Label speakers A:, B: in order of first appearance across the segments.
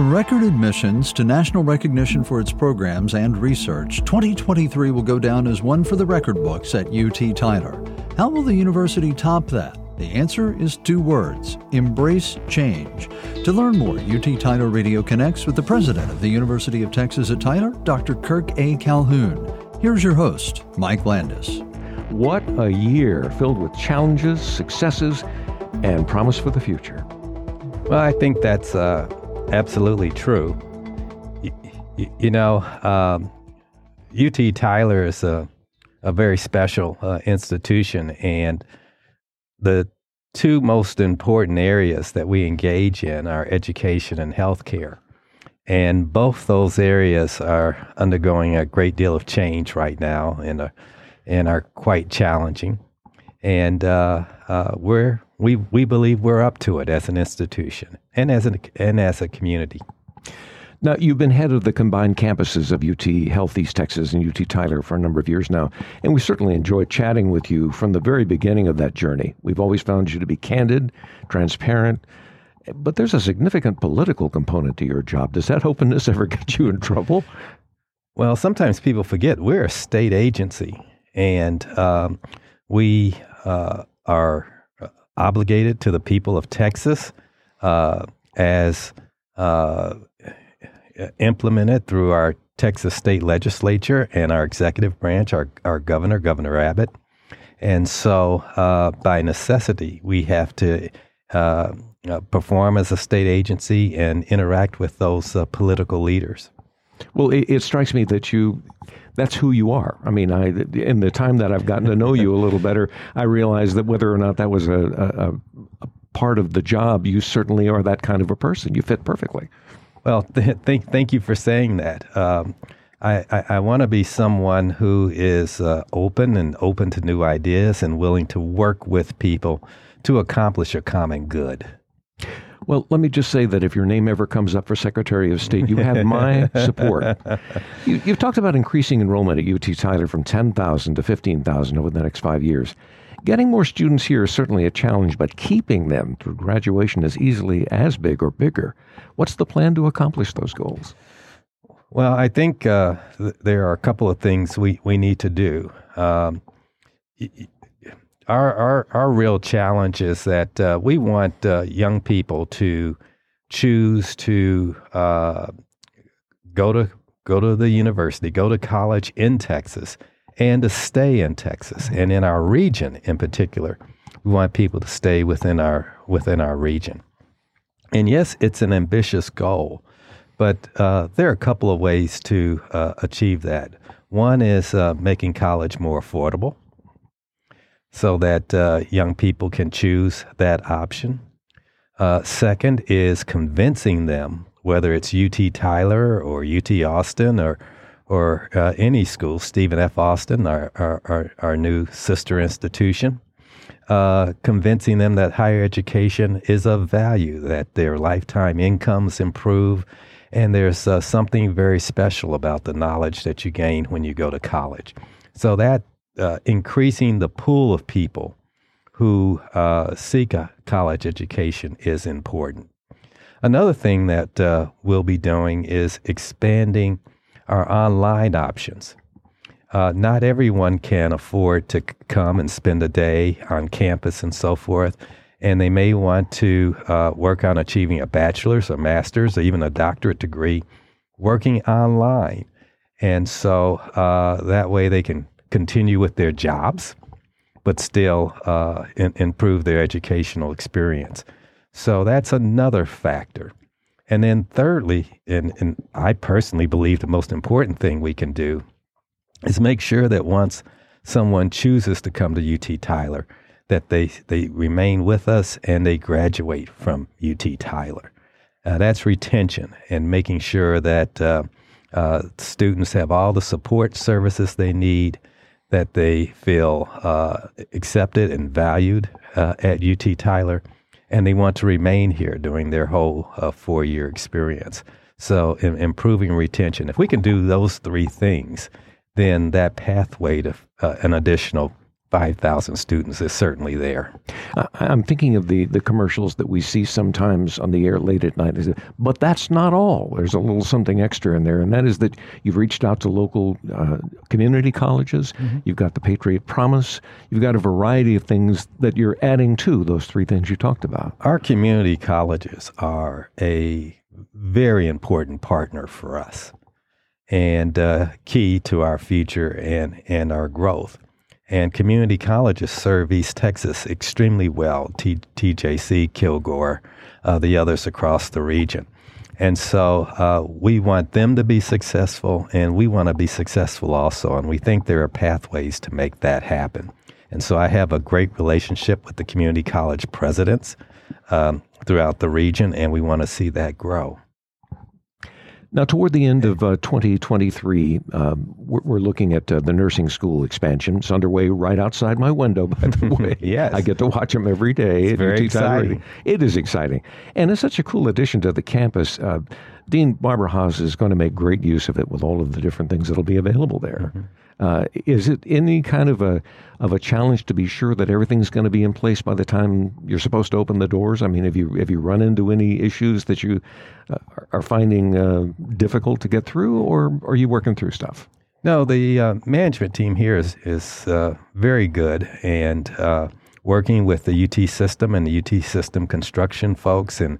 A: From record admissions to national recognition for its programs and research, 2023 will go down as one for the record books at UT Tyler. How will the university top that? The answer is two words embrace change. To learn more, UT Tyler Radio connects with the president of the University of Texas at Tyler, Dr. Kirk A. Calhoun. Here's your host, Mike Landis.
B: What a year filled with challenges, successes, and promise for the future.
C: Well, I think that's uh, absolutely true. You, you know, um, UT Tyler is a, a very special uh, institution, and the two most important areas that we engage in are education and healthcare. And both those areas are undergoing a great deal of change right now and are, and are quite challenging. And uh, uh, we're we we believe we're up to it as an institution and as an and as a community.
B: Now, you've been head of the combined campuses of UT Health East Texas and UT Tyler for a number of years now, and we certainly enjoy chatting with you from the very beginning of that journey. We've always found you to be candid, transparent, but there's a significant political component to your job. Does that openness ever get you in trouble?
C: Well, sometimes people forget we're a state agency, and um, we uh, are obligated to the people of Texas uh, as uh, implemented through our Texas state legislature and our executive branch, our, our governor, Governor Abbott. And so, uh, by necessity, we have to uh, uh, perform as a state agency and interact with those uh, political leaders.
B: Well, it, it strikes me that you that's who you are. I mean, I in the time that I've gotten to know you a little better, I realize that whether or not that was a, a, a part of the job, you certainly are that kind of a person. You fit perfectly.
C: Well, th- thank thank you for saying that. Um, I, I, I want to be someone who is uh, open and open to new ideas and willing to work with people to accomplish a common good.
B: Well, let me just say that if your name ever comes up for Secretary of State, you have my support. You, have talked about increasing enrollment at UT Tyler from 10,000 to 15,000 over the next five years. Getting more students here is certainly a challenge, but keeping them through graduation is easily as big or bigger. What's the plan to accomplish those goals?
C: Well, I think uh, th- there are a couple of things we, we need to do. Um, our, our, our real challenge is that uh, we want uh, young people to choose to uh, go to go to the university, go to college in Texas, and to stay in Texas and in our region in particular. We want people to stay within our within our region. And yes, it's an ambitious goal, but uh, there are a couple of ways to uh, achieve that. One is uh, making college more affordable so that uh, young people can choose that option. Uh, second is convincing them, whether it's UT Tyler or UT Austin or or uh, any school, Stephen F. Austin, our, our, our, our new sister institution, uh, convincing them that higher education is of value, that their lifetime incomes improve, and there's uh, something very special about the knowledge that you gain when you go to college. So that uh, increasing the pool of people who uh, seek a college education is important. Another thing that uh, we'll be doing is expanding our online options. Uh, not everyone can afford to come and spend a day on campus and so forth, and they may want to uh, work on achieving a bachelor's, a master's, or even a doctorate degree working online. And so uh, that way they can continue with their jobs, but still uh, in, improve their educational experience. So that's another factor. And then thirdly, and, and I personally believe the most important thing we can do is make sure that once someone chooses to come to UT Tyler, that they, they remain with us and they graduate from UT Tyler. Uh, that's retention and making sure that uh, uh, students have all the support services they need, that they feel uh, accepted and valued uh, at UT Tyler, and they want to remain here during their whole uh, four year experience. So, in, improving retention. If we can do those three things, then that pathway to uh, an additional 5,000 students is certainly there.
B: I'm thinking of the, the commercials that we see sometimes on the air late at night. But that's not all. There's a little something extra in there, and that is that you've reached out to local uh, community colleges. Mm-hmm. You've got the Patriot Promise. You've got a variety of things that you're adding to those three things you talked about.
C: Our community colleges are a very important partner for us and uh, key to our future and, and our growth. And community colleges serve East Texas extremely well T- TJC, Kilgore, uh, the others across the region. And so uh, we want them to be successful, and we want to be successful also. And we think there are pathways to make that happen. And so I have a great relationship with the community college presidents um, throughout the region, and we want to see that grow.
B: Now, toward the end of uh, 2023, um, we're, we're, looking at uh, the nursing school expansion. It's underway right outside my window, by the way.
C: yes.
B: I get to watch them every day.
C: It's very exciting.
B: It is exciting. And it's such a cool addition to the campus. Uh, Dean Barbara Haas is going to make great use of it with all of the different things that'll be available there. Mm-hmm. Uh, is it any kind of a of a challenge to be sure that everything's going to be in place by the time you're supposed to open the doors? I mean, have you have you run into any issues that you uh, are finding uh, difficult to get through, or are you working through stuff?
C: No, the uh, management team here is is uh, very good and uh, working with the UT system and the UT system construction folks and.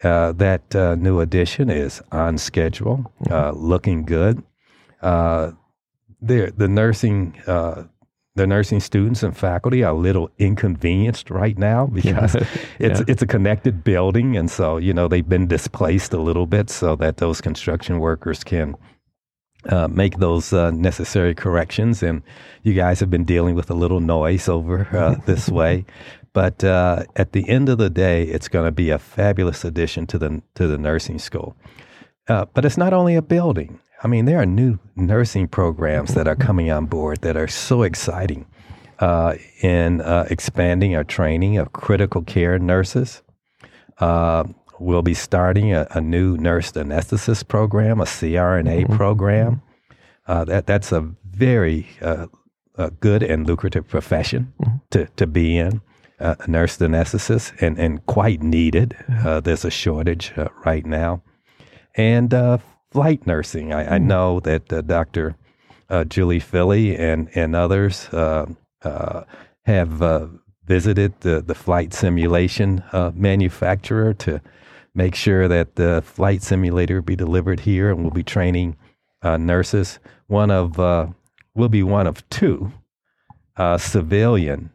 C: that new addition is on schedule, mm-hmm. looking good the the nursing uh, the nursing students and faculty are a little inconvenienced right now because yeah. it's yeah. it's a connected building, and so you know they've been displaced a little bit so that those construction workers can. Uh, make those uh, necessary corrections, and you guys have been dealing with a little noise over uh, this way. But uh, at the end of the day, it's going to be a fabulous addition to the to the nursing school. Uh, but it's not only a building. I mean, there are new nursing programs that are coming on board that are so exciting uh, in uh, expanding our training of critical care nurses. Uh, we'll be starting a, a, new nurse anesthetist program, a CRNA mm-hmm. program. Uh, that that's a very uh, good and lucrative profession mm-hmm. to, to be in. Uh, a nurse anesthetist and, and quite needed. Mm-hmm. there's a shortage right now. And flight nursing. I, I hmm. know that uh, Dr. Uh, Julie Philley and, and others uh, uh have uh, visited the, the flight simulation uh, manufacturer to make sure that the flight simulator be delivered here, and we'll be training nurses. One of will be one of two civilian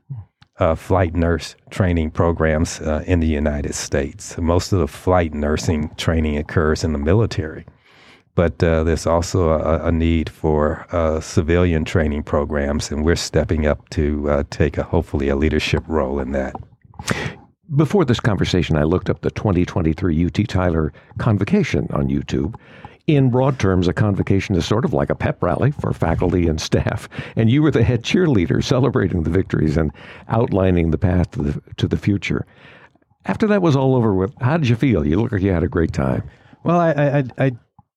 C: uh, flight nurse training programs uh, in the United States. Most of the flight nursing training occurs in the military but uh, there's also a, a need for uh, civilian training programs, and we're stepping up to uh, take a hopefully a leadership role in that.
B: Before this conversation, I looked up the 2023 UT Tyler convocation on YouTube. In broad terms, a convocation is sort of like a pep rally for faculty and staff, and you were the head cheerleader celebrating the victories and outlining the path to the, to the future. After that was all over with, how did you feel? You look like you had a great time.
C: Well, I, I, I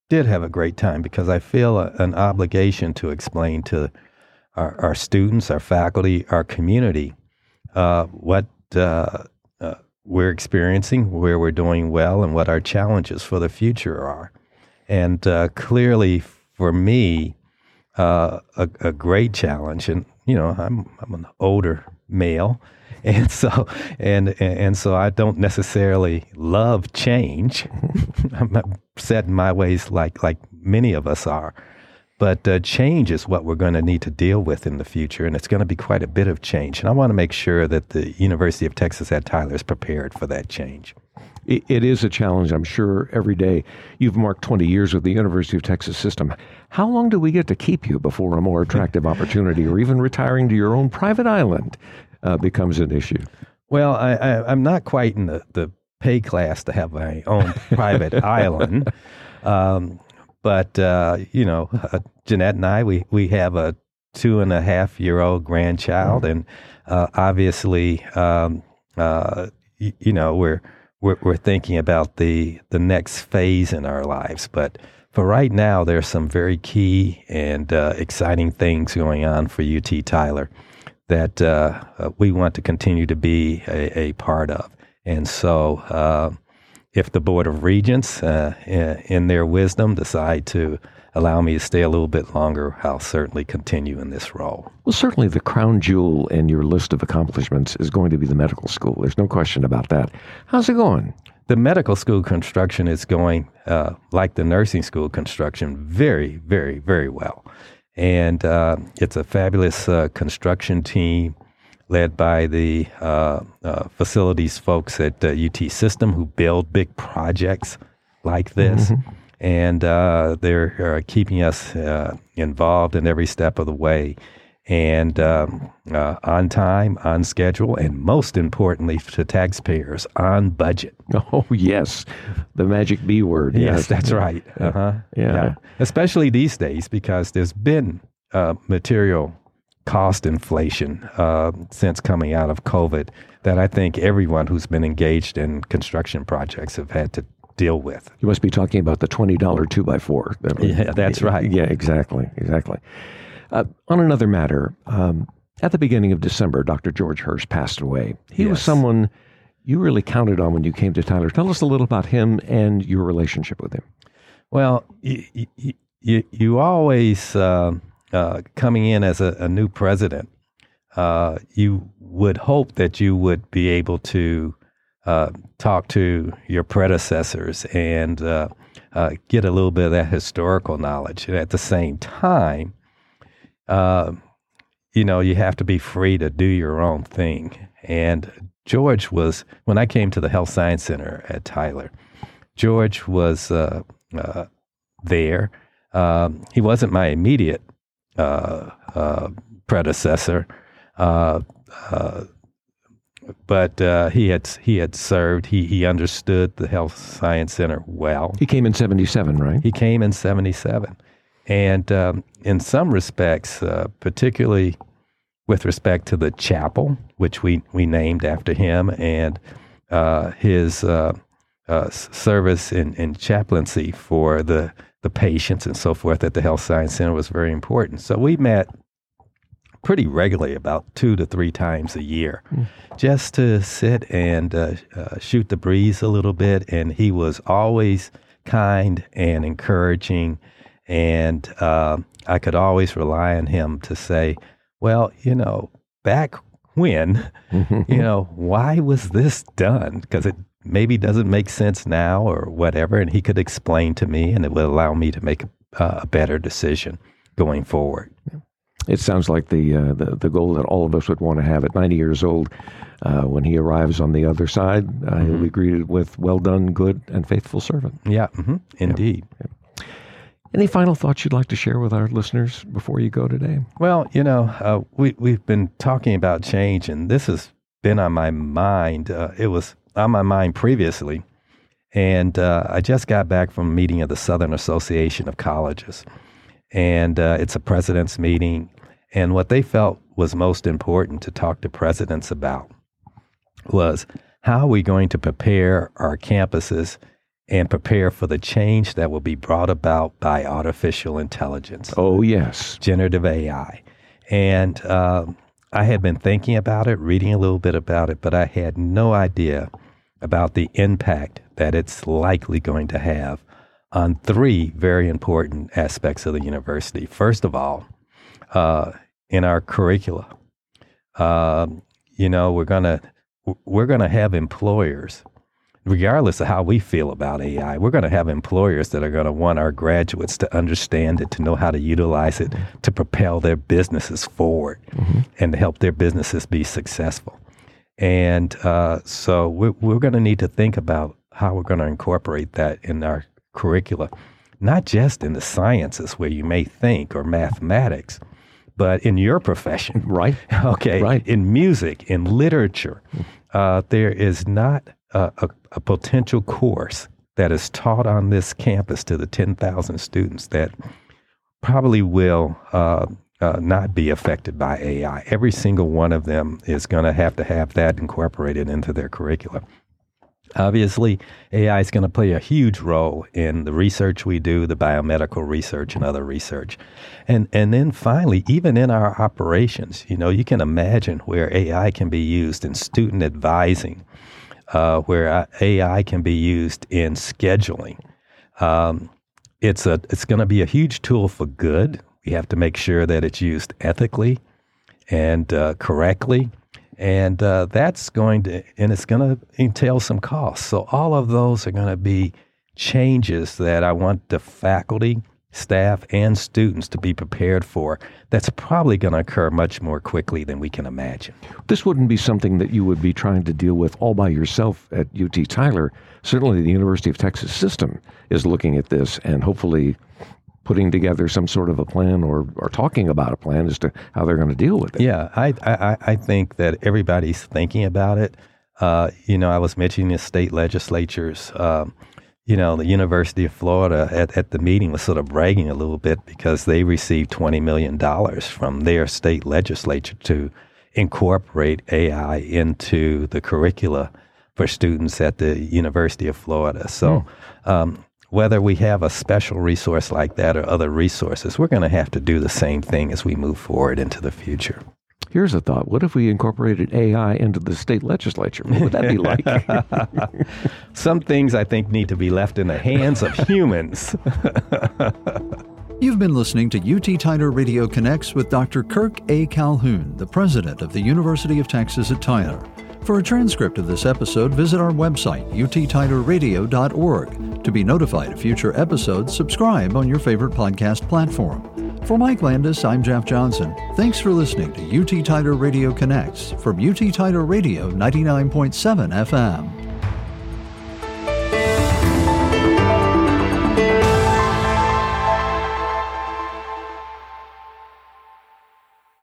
C: did have a great time because I feel a, an obligation to explain to our, our, students, our faculty, our community uh, what uh, uh, we're experiencing, where we're doing well, and what our challenges for the future are. And uh, clearly, for me, uh, a, a, great challenge, and you know, I'm I'm an older male, and so and and so I don't necessarily love change. I'm set in my ways, like like many of us are. But uh, change is what we're going to need to deal with in the future, and it's going to be quite a bit of change. And I want to make sure that the University of Texas at Tyler is prepared for that change.
B: It is a challenge, I'm sure, every day. You've marked 20 years with the University of Texas system. How long do we get to keep you before a more attractive opportunity or even retiring to your own private island uh, becomes an issue?
C: Well, I, am not quite in the, the pay class to have my own private island. Um, but, uh, you know, uh, Jeanette and I, we, we have a two and a half year old grandchild. And uh, obviously, um, uh, y- you know, we're, we're, we're thinking about the, the next phase in our lives. But for right now, there's some very key and uh, exciting things going on for UT Tyler. That uh, uh, we want to continue to be a, a part of. And so, uh, if the Board of Regents, uh, in, in their wisdom, decide to allow me to stay a little bit longer, I'll certainly continue in this role.
B: Well, certainly the crown jewel in your list of accomplishments is going to be the medical school. There's no question about that. How's it going?
C: The medical school construction is going, uh, like the nursing school construction, very, very, very well. And uh, it's a fabulous uh, construction team led by the uh, uh, facilities folks at UT uh, System who build big projects like this. Mm-hmm. And they're keeping us involved in every step of the way and um, uh, on time, on schedule, and most importantly to taxpayers, on budget.
B: Oh, yes. The magic B word.
C: Yes, yes. that's right. Uh-huh. Yeah. yeah. Especially these days because there's been uh, material cost inflation uh, since coming out of COVID that I think everyone who's been engaged in construction projects have had to deal with.
B: You must be talking about the $20 two by four.
C: Yeah, that's right.
B: Yeah, exactly. Exactly. Uh, on another matter, um, at the beginning of December, Dr. George Hurst passed away. He yes. was someone you really counted on when you came to Tyler. Tell us a little about him and your relationship with him.
C: Well, you, you, you always, uh, uh, coming in as a, a new president, uh, you would hope that you would be able to uh, talk to your predecessors and uh, get a little bit of that historical knowledge. And at the same time, uh, you know, you have to be free to do your own thing. And George was, when I came to the Health Science Center at Tyler, George was uh, uh, there. Um, he wasn't my immediate uh, uh, predecessor, uh, but he had he had served. He he understood the Health Science Center well.
B: He came in '77, right?
C: He came in '77, and um, in some respects, uh, particularly with respect to the chapel, which we, we named after him, and uh, his uh, uh service in, in chaplaincy for the, the patients and so forth at the Health Science Center was very important. So we met pretty regularly, about two to three times a year, mm. just to sit and uh, uh, shoot the breeze a little bit. And he was always kind and encouraging and uh, I could always rely on him to say, well, you know, back when, you know, why was this done? Because it maybe doesn't make sense now or whatever. And he could explain to me, and it would allow me to make a, a better decision going forward.
B: It sounds like the, uh, the, the goal that all of us would want to have at 90 years old. Uh, when he arrives on the other side, uh, mm-hmm. he'll be greeted with "Well done, good and faithful servant."
C: Yeah, mm-hmm. indeed. Yeah.
B: Any final thoughts you'd like to share with our listeners before you go today?
C: Well, you know, uh, we we've been talking about change, and this has been on my mind. Uh, it was on my mind previously, and uh, I just got back from a meeting of the Southern Association of Colleges, and uh, it's a president's meeting. And what they felt was most important to talk to presidents about was how are we going to prepare our campuses and prepare for the change that will be brought about by artificial intelligence.
B: Oh, yes.
C: Generative AI. And uh, I had been thinking about it, reading a little bit about it, but I had no idea about the impact that it's likely going to have on three very important aspects of the university. First of all, uh, in our curricula, uh, you know, we're gonna we're gonna have employers regardless of how we feel about AI, we're going to have employers that are going to want our graduates to understand it, to know how to utilize it, to propel their businesses forward mm-hmm. and to help their businesses be successful. And uh, so we're, we're going to need to think about how we're going to incorporate that in our curricula, not just in the sciences where you may think or mathematics, but in your profession.
B: Right.
C: Okay.
B: Right.
C: In music, in literature, uh, there is not a, a, a potential course that is taught on this campus to the 10,000 students that probably will uh, uh, not be affected by AI. Every single one of them is going to have to have that incorporated into their curriculum. Obviously, AI is going to play a huge role in the research we do, the biomedical research and other research. And, and then finally, even in our operations, you know, you can imagine where AI can be used in student advising, uh, where AI can be used in scheduling. Um, it's a it's going to be a huge tool for good. We have to make sure that it's used ethically and uh, correctly and uh, that's going to and it's going to entail some costs so all of those are going to be changes that i want the faculty staff and students to be prepared for that's probably going to occur much more quickly than we can imagine
B: this wouldn't be something that you would be trying to deal with all by yourself at ut tyler certainly the university of texas system is looking at this and hopefully putting together some sort of a plan or, or talking about a plan as to how they're going to deal with it.
C: Yeah, I, I, I think that everybody's thinking about it. Uh, you know, I was mentioning the state legislatures. Um, you know, the University of Florida at, at the meeting was sort of bragging a little bit because they received $20 million from their state legislature to incorporate AI into the curricula for students at the University of Florida. So, mm. um, whether we have a special resource like that or other resources, we're going to have to do the same thing as we move forward into the future.
B: Here's a thought. What if we incorporated AI into the state legislature? What would that be like?
C: Some things I think need to be left in the hands of humans.
A: You've been listening to UT Tyler Radio Connects with Dr. Kirk A. Calhoun, the president of the University of Texas at Tyler. For a transcript of this episode, visit our website, uttylerradio.org. To be notified of future episodes, subscribe on your favorite podcast platform. For Mike Landis, I'm Jeff Johnson. Thanks for listening to UT Tyler Radio Connects from UT Tyler Radio 99.7 FM.